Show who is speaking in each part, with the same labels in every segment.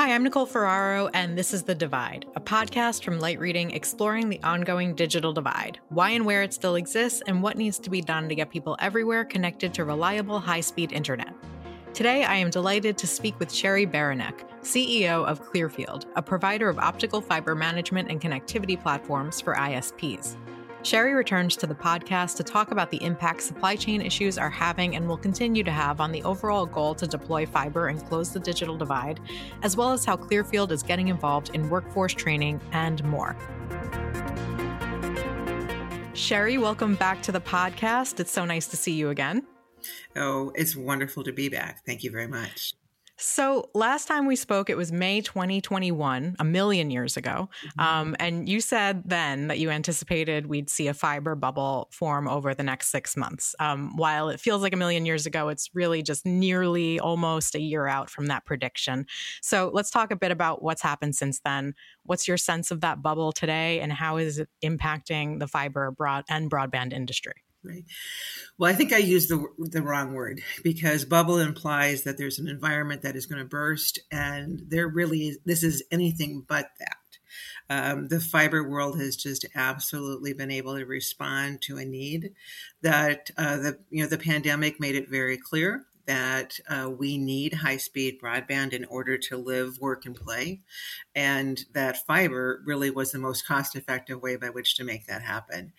Speaker 1: Hi, I'm Nicole Ferraro, and this is The Divide, a podcast from Light Reading exploring the ongoing digital divide, why and where it still exists, and what needs to be done to get people everywhere connected to reliable, high speed internet. Today, I am delighted to speak with Cheri Beranek, CEO of Clearfield, a provider of optical fiber management and connectivity platforms for ISPs. Cheri returns to the podcast to talk about the impact supply chain issues are having and will continue to have on the overall goal to deploy fiber and close the digital divide, as well as how Clearfield is getting involved in workforce training and more. Cheri, welcome back to the podcast. It's so nice to see you again.
Speaker 2: Oh, it's wonderful to be back. Thank you very much.
Speaker 1: So last time we spoke, it was May 2021, a million years ago. Mm-hmm. Um, and you said then that you anticipated we'd see a fiber bubble form over the next six months. Um, while it feels like a million years ago, it's really just nearly almost a year out from that prediction. So let's talk a bit about what's happened since then. What's your sense of that bubble today, and how is it impacting the fiber broad and broadband industry?
Speaker 2: Right. Well, I think I used the the wrong word because bubble implies that there's an environment that is going to burst, and there really is, this is anything but that. Um, the fiber world has just absolutely been able to respond to a need that uh, the you know the pandemic made it very clear that uh, we need high speed broadband in order to live, work, and play. And that fiber really was the most cost effective way by which to make that happen.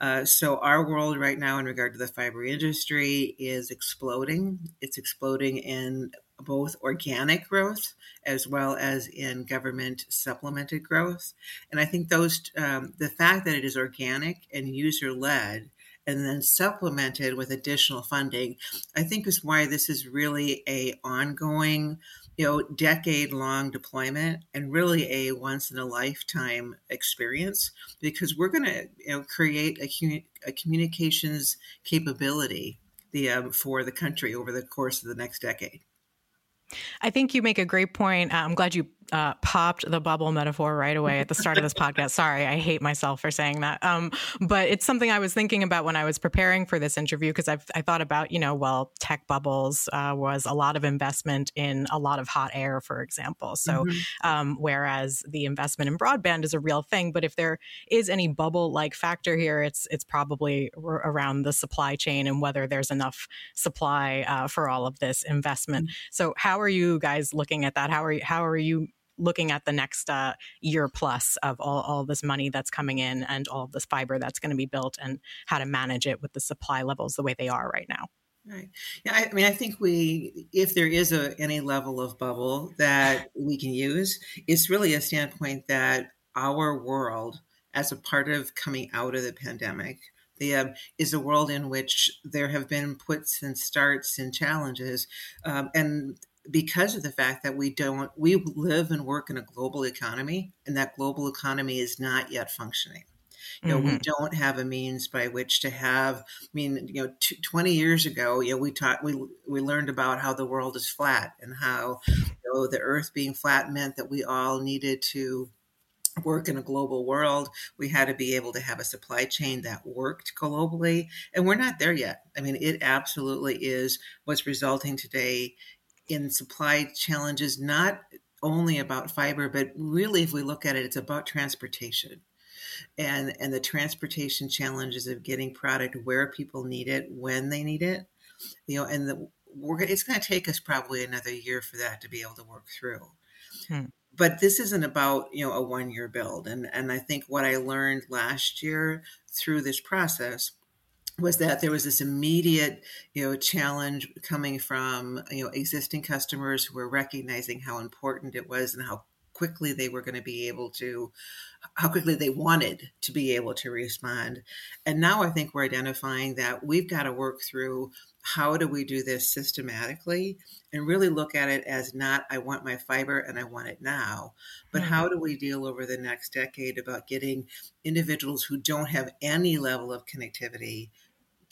Speaker 2: Uh, so, our world right now, in regard to the fiber industry, is exploding. It's exploding in both organic growth as well as in government supplemented growth. And I think those, um, the fact that it is organic and user led and then supplemented with additional funding, I think is why this is really a ongoing, you know, decade long deployment and really a once in a lifetime experience because we're going to you know, create a, a communications capability the, um, for the country over the course of the next decade.
Speaker 1: I think you make a great point. Uh, I'm glad you uh, popped the bubble metaphor right away at the start of this podcast. Sorry, I hate myself for saying that. Um, but it's something I was thinking about when I was preparing for this interview because I thought about, you know, well, tech bubbles uh, was a lot of investment in a lot of hot air, for example. So, mm-hmm. um, whereas the investment in broadband is a real thing, but if there is any bubble-like factor here, it's it's probably r- around the supply chain and whether there's enough supply uh, for all of this investment. Mm-hmm. So, how are you guys looking at that? How are you, how are you looking at the next uh, year plus of all, all this money that's coming in and all this fiber that's going to be built and how to manage it with the supply levels the way they are right now.
Speaker 2: Right. Yeah. I, I, mean, I think we, if there is a, any level of bubble that we can use, it's really a standpoint that our world, as a part of coming out of the pandemic, the, um, is a world in which there have been puts and starts and challenges, um, and because of the fact that we don't we live and work in a global economy and that global economy is not yet functioning. You know mm-hmm. we don't have a means by which to have i mean you know t- 20 years ago you know we taught we we learned about how the world is flat and how you know the earth being flat meant that we all needed to work in a global world. We had to be able to have a supply chain that worked globally and we're not there yet. I mean it absolutely is what's resulting today in supply challenges, not only about fiber, but really, if we look at it, it's about transportation and and the transportation challenges of getting product where people need it when they need it. You know, and the, we're it's going to take us probably another year for that to be able to work through. Hmm. But this isn't about you know a one year build, and and I think what I learned last year through this process was that there was this immediate you know challenge coming from you know existing customers who were recognizing how important it was and how quickly they were going to be able to how quickly they wanted to be able to respond and now i think we're identifying that we've got to work through how do we do this systematically and really look at it as not i want my fiber and i want it now but mm-hmm. how do we deal over the next decade about getting individuals who don't have any level of connectivity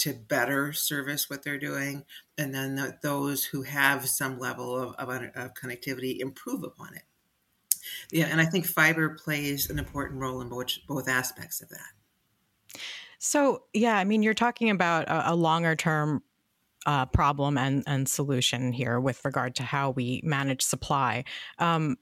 Speaker 2: to better service what they're doing, and then the, those who have some level of, of, of, connectivity improve upon it. Yeah, and I think fiber plays an important role in both, both aspects of that.
Speaker 1: So, yeah, I mean, you're talking about a, a longer term uh, problem and, and solution here with regard to how we manage supply. Um,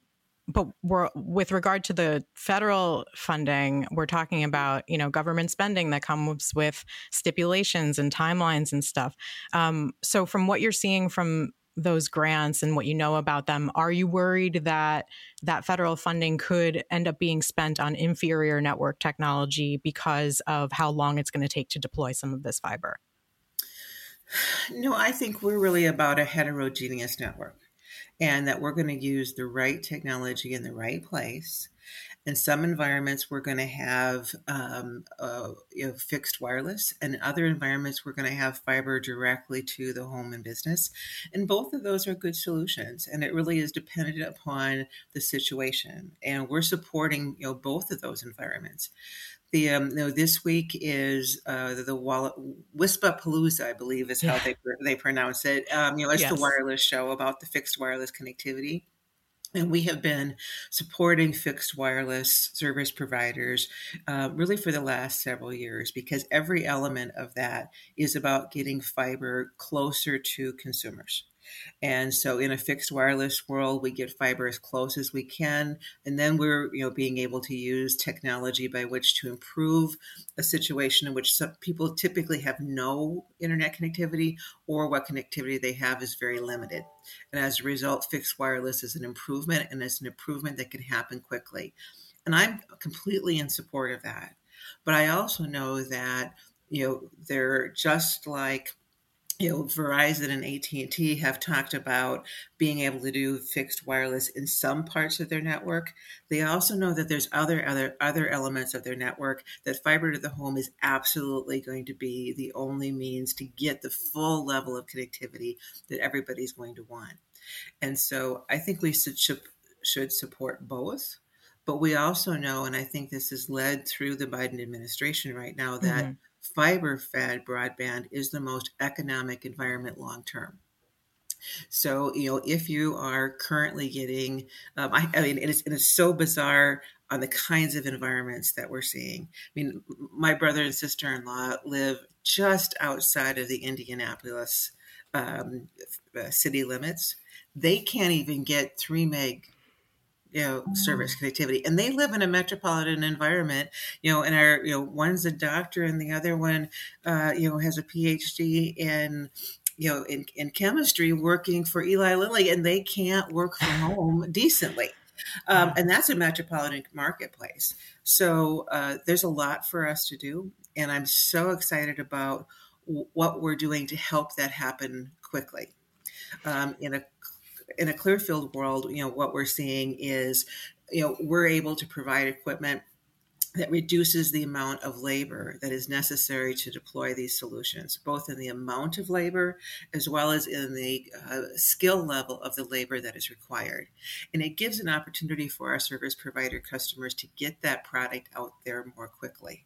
Speaker 1: but we're with regard to the federal funding, we're talking about you know government spending that comes with stipulations and timelines and stuff. Um, so, from what you're seeing from those grants and what you know about them, are you worried that that federal funding could end up being spent on inferior network technology because of how long it's going to take to deploy some of this fiber?
Speaker 2: No, I think we're really about a heterogeneous network and that we're going to use the right technology in the right place. In some environments, we're going to have um, uh, you know, fixed wireless, and in other environments, we're going to have fiber directly to the home and business. And both of those are good solutions, and it really is dependent upon the situation. And we're supporting you know both of those environments the um, you know, this week is uh, the, the Walla- Wispapalooza, I believe is how yeah. they they pronounce it. Um, you know, it's yes. the wireless show about the fixed wireless connectivity. And we have been supporting fixed wireless service providers uh, really for the last several years because every element of that is about getting fiber closer to consumers. And so in a fixed wireless world, we get fiber as close as we can. And then we're, you know, being able to use technology by which to improve a situation in which some people typically have no internet connectivity or what connectivity they have is very limited. And as a result, fixed wireless is an improvement and it's an improvement that can happen quickly. And I'm completely in support of that. But I also know that, you know, they're just like you know verizon and at&t have talked about being able to do fixed wireless in some parts of their network. They also know that there's other other other elements of their network that fiber to the home is absolutely going to be the only means to get the full level of connectivity that everybody's going to want. And so i think we should should support both but we also know and i think this is led through the biden administration right now that mm-hmm fiber fed broadband is the most economic environment long term. So, you know, if you are currently getting, um, I, I, mean, it is, it is so bizarre on the kinds of environments that we're seeing. I mean, my brother and sister in law live just outside of the Indianapolis um, uh, city limits. They can't even get three meg you know service connectivity. And they live in a metropolitan environment you know and our you know one's a doctor and the other one uh, you know has a phd in you know in, in chemistry working for eli lilly and they can't work from home decently. Um, and that's a metropolitan marketplace. So uh, there's a lot for us to do and i'm so excited about w- what we're doing to help that happen quickly. Um, in a in a Clearfield world, you know, what we're seeing is, you know, we're able to provide equipment that reduces the amount of labor that is necessary to deploy these solutions, both in the amount of labor as well as in the uh, skill level of the labor that is required. And it gives an opportunity for our service provider customers to get that product out there more quickly.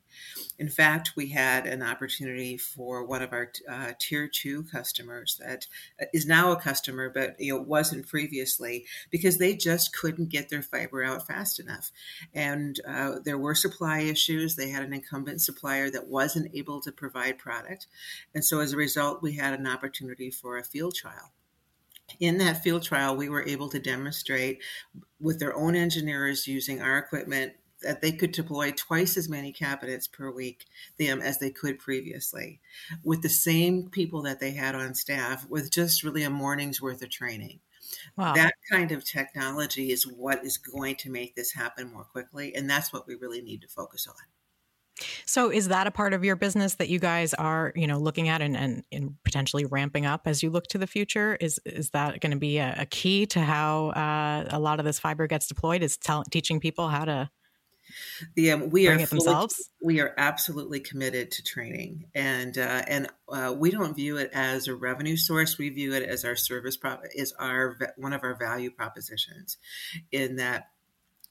Speaker 2: In fact, we had an opportunity for one of our uh, tier two customers that uh, now a customer, but you know wasn't previously because they just couldn't get their fiber out fast enough, and uh, there were supply issues. They had an incumbent supplier that wasn't able to provide product, and so as a result, we had an opportunity for a field trial. In that field trial, we were able to demonstrate with their own engineers using our equipment that they could deploy twice as many cabinets per week them as they could previously with the same people that they had on staff with just really a morning's worth of training wow. that kind of technology is what is going to make this happen more quickly and that's what we really need to focus on
Speaker 1: so is that a part of your business that you guys are, you know, looking at and, and, and potentially ramping up as you look to the future? Is is that going to be a, a, key to how uh, a lot of this fiber gets deployed? Is tell, teaching people how to
Speaker 2: the um, we are fully, we are absolutely committed to training, and uh, and uh, we don't view it as a revenue source. We view it as our service prop is our one of our value propositions, in that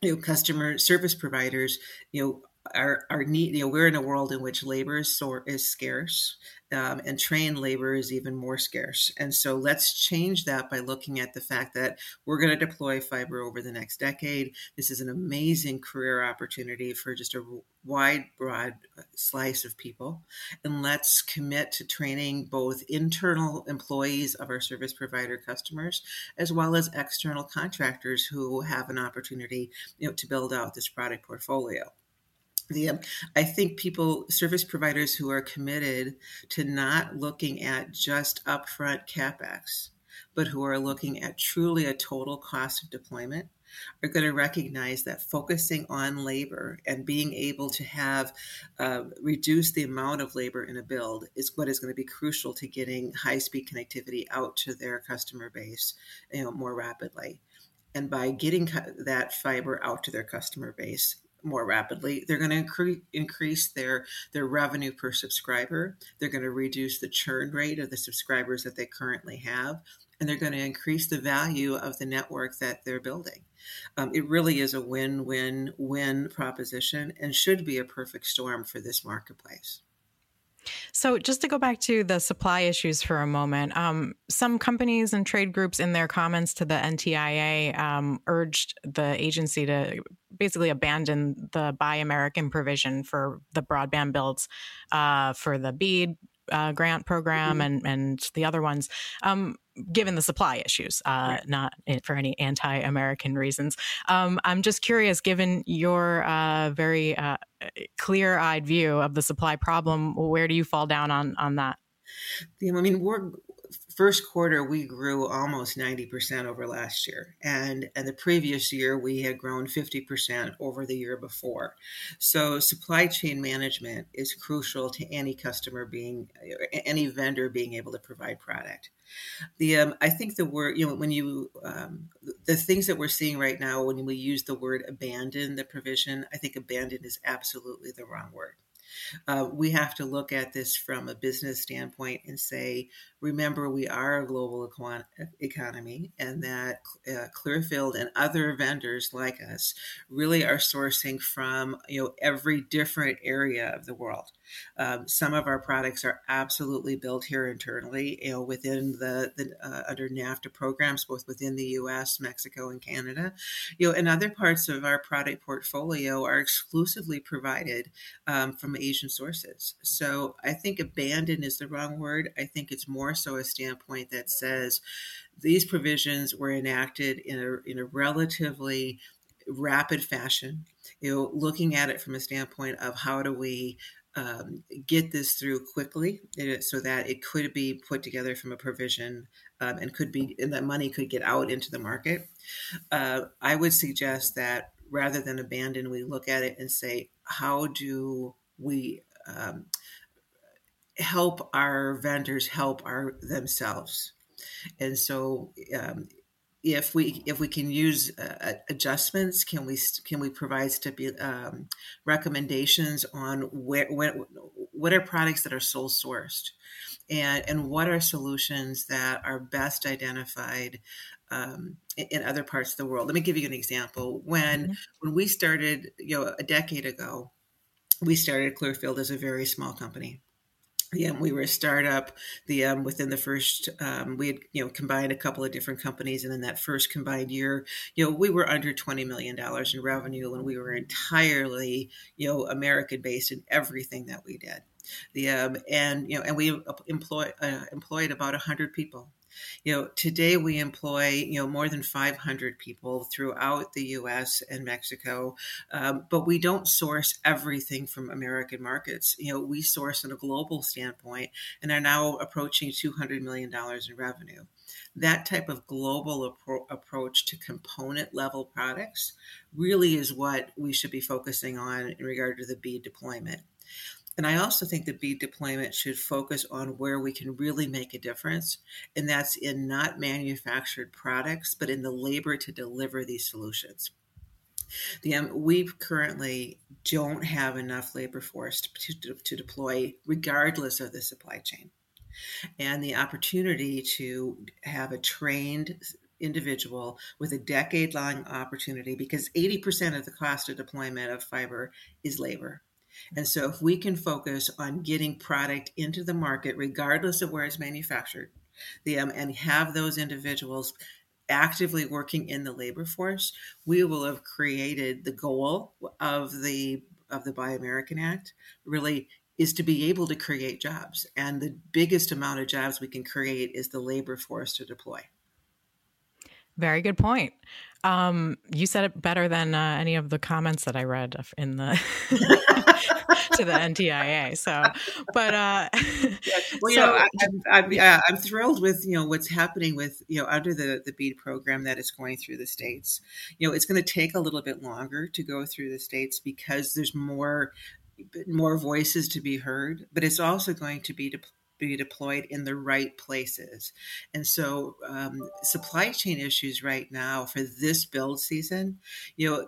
Speaker 2: you know customer service providers you know our, our need, you know, we're in a world in which labor is, so, is scarce um, and trained labor is even more scarce. And so let's change that by looking at the fact that we're going to deploy fiber over the next decade. This is an amazing career opportunity for just a wide, broad slice of people. And let's commit to training both internal employees of our service provider customers as well as external contractors who have an opportunity you know, to build out this product portfolio the um, i think people service providers who are committed to not looking at just upfront capex but who are looking at truly a total cost of deployment are going to recognize that focusing on labor and being able to have uh, reduce the amount of labor in a build is what is going to be crucial to getting high speed connectivity out to their customer base you know, more rapidly. And by getting that fiber out to their customer base more rapidly. They're going to incre- increase their their revenue per subscriber. They're going to reduce the churn rate of the subscribers that they currently have, and they're going to increase the value of the network that they're building. Um, it really is a win-win-win proposition, and should be a perfect storm for this marketplace.
Speaker 1: So, just to go back to the supply issues for a moment, um, some companies and trade groups in their comments to the NTIA um, urged the agency to basically abandon the Buy American provision for the broadband builds uh, for the BEAD uh, grant program mm-hmm. and and the other ones. Um, given the supply issues, uh, right. not for any anti-American reasons. Um, I'm just curious, given your uh, very uh, clear-eyed view of the supply problem, where do you fall down on on that?
Speaker 2: I mean, we're first quarter we grew almost 90% over last year. And and the previous year we had grown 50% over the year before. So supply chain management is crucial to any customer being any vendor being able to provide product. The um, i think the word you know when you um, the things that we're seeing right now when we use the word abandon the provision i think abandon is absolutely the wrong word. Uh, we have to look at this from a business standpoint and say, remember, we are a global econ- economy, and that uh, Clearfield and other vendors like us really are sourcing from you know every different area of the world. Um, some of our products are absolutely built here internally, you know, within the, the uh, under NAFTA programs, both within the U.S., Mexico, and Canada. You know, and other parts of our product portfolio are exclusively provided um, from Asian sources. So I think abandon is the wrong word. I think it's more so a standpoint that says these provisions were enacted in a in a relatively rapid fashion you know looking at it from a standpoint of how do we um, get this through quickly so that it could be put together from a provision um, and could be and that money could get out into the market. Uh, i would suggest that rather than abandon we look at it and say how do we um, help our vendors help our themselves and so um, if we if we can use uh, adjustments, can we can we provide stipu- um, recommendations on where, where what are products that are sole sourced, and and what are solutions that are best identified um, in, in, other parts of the world? Let me give you an example. When mm-hmm. when we started, you know, a decade ago, we started Clearfield as a very small company yeah, we were a startup. The um, within the first, um, we had you know combined a couple of different companies, and in that first combined year, you know, we were under twenty million dollars in revenue, and we were entirely you know American based in everything that we did. The um, and you know, and we employ uh, employed about hundred people you know, today we employ, you know, more than 500 people throughout the U.S. and Mexico, um, but we don't source everything from American markets. You know, we source on a global standpoint and are now approaching $200 million in revenue. That type of global appro- approach to component level products really is what we should be focusing on in regard to the B deployment. And I also think that BEAD deployment should focus on where we can really make a difference. And that's in not manufactured products, but in the labor to deliver these solutions. The, um, we currently don't have enough labor force to, to, to deploy, regardless of the supply chain. And the opportunity to have a trained individual with a decade long opportunity because 80% of the cost of deployment of fiber is labor. And so, if we can focus on getting product into the market, regardless of where it's manufactured, the, um, and have those individuals actively working in the labor force, we will have created the goal of the of the Buy American Act. Really, is to be able to create jobs, and the biggest amount of jobs we can create is the labor force to deploy.
Speaker 1: Very good point. Um, you said it better than uh, any of the comments that I read in the to the NTIA. So, but uh,
Speaker 2: yes. well, you so, know, I, am I'm, I'm, I'm thrilled with you know what's happening with you know under the the BEAD program that is going through the states. You know, it's going to take a little bit longer to go through the states because there's more more voices to be heard, but it's also going to be be deployed in the right places. And so, um, supply chain issues right now for this build season, you know,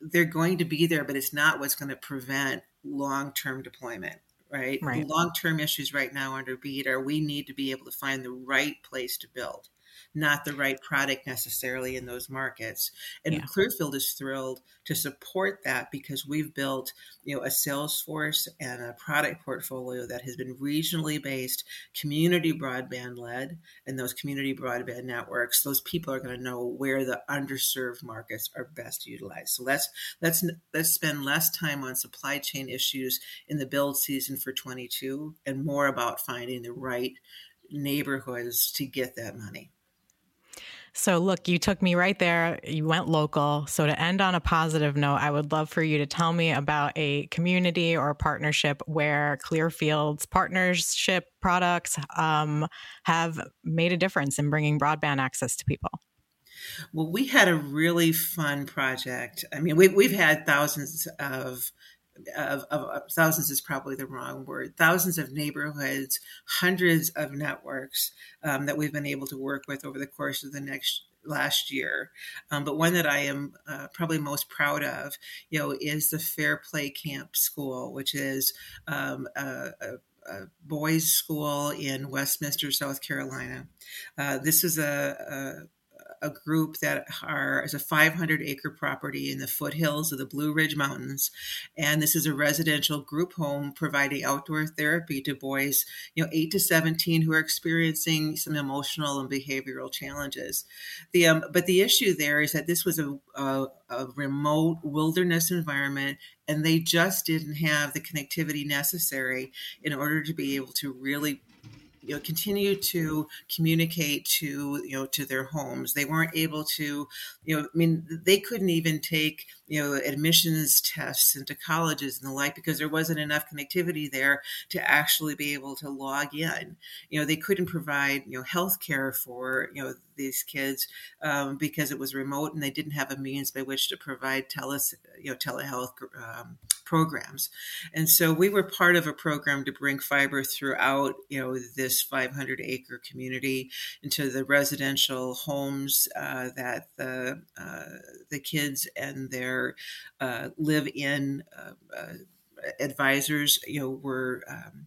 Speaker 2: they're going to be there, but it's not what's going to prevent long term deployment. Right. right. Long term issues right now under BEAD are we need to be able to find the right place to build not the right product necessarily in those markets. And yeah. Clearfield is thrilled to support that because we've built, you know, a sales force and a product portfolio that has been regionally based, community broadband led, and those community broadband networks, those people are going to know where the underserved markets are best utilized. So let's let's let's spend less time on supply chain issues in the build season for 22 and more about finding the right neighborhoods to get that money.
Speaker 1: So, look, you took me right there. You went local. So, to end on a positive note, I would love for you to tell me about a community or a partnership where Clearfield's partnership products um, have made a difference in bringing broadband access to people.
Speaker 2: Well, we had a really fun project. I mean, we, we've had thousands of of, of, thousands is probably the wrong word thousands of neighborhoods hundreds of networks um, that we've been able to work with over the course of the next last year um, but one that i am uh, probably most proud of you know is the fair play camp school which is um, a, a a boys' school in Westminster, South Carolina. Uh, this is a, a group that are is a 500 acre property in the foothills of the Blue Ridge Mountains, and this is a residential group home providing outdoor therapy to boys, you know, eight to 17 who are experiencing some emotional and behavioral challenges. The um, but the issue there is that this was a, a, a remote wilderness environment and they just didn't have the connectivity necessary in order to be able to really you know continue to communicate to you know to their homes. They weren't able to you know i mean they couldn't even take you know admissions tests into colleges and the like because there wasn't enough connectivity there to actually be able to log in. You know they couldn't provide you know health care for you know these kids um, because it was remote and they didn't have a means by which to provide tele you know telehealth um, programs. And so we were part of a program to bring fiber throughout you know this 500 acre community into the residential homes uh, that the uh, the kids and their uh, live in uh, uh, advisors, you know, were. Um,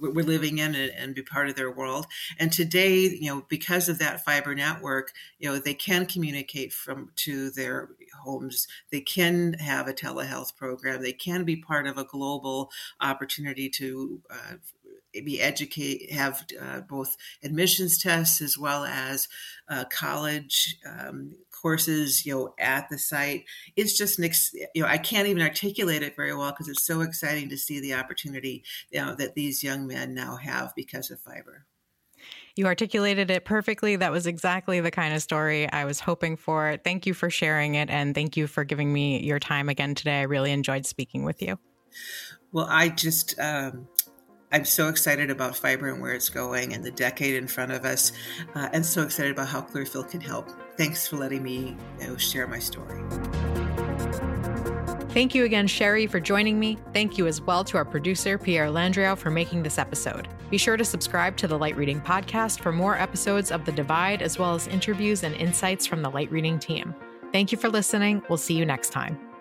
Speaker 2: we're living in and, be part of their world. And today, you know, because of that fiber network, you know, they can communicate from to their homes. They can have a telehealth program. They can be part of a global opportunity to uh, be educate, have uh, both admissions tests as well as uh, college um, courses, you know, at the site. It's just an, ex- you know, I can't even articulate it very well because it's so exciting to see the opportunity you know, that these young men now have because of fiber.
Speaker 1: You articulated it perfectly. That was exactly the kind of story I was hoping for. Thank you for sharing it and thank you for giving me your time again today. I really enjoyed speaking with you.
Speaker 2: Well, I just um, I'm so excited about fiber and where it's going and the decade in front of us, uh, and so excited about how Clearfield can help. Thanks for letting me you know, share my story.
Speaker 1: Thank you again, Cheri, for joining me. Thank you as well to our producer, Pierre Landriau, for making this episode. Be sure to subscribe to the Light Reading Podcast for more episodes of The Divide, as well as interviews and insights from the Light Reading team. Thank you for listening. We'll see you next time.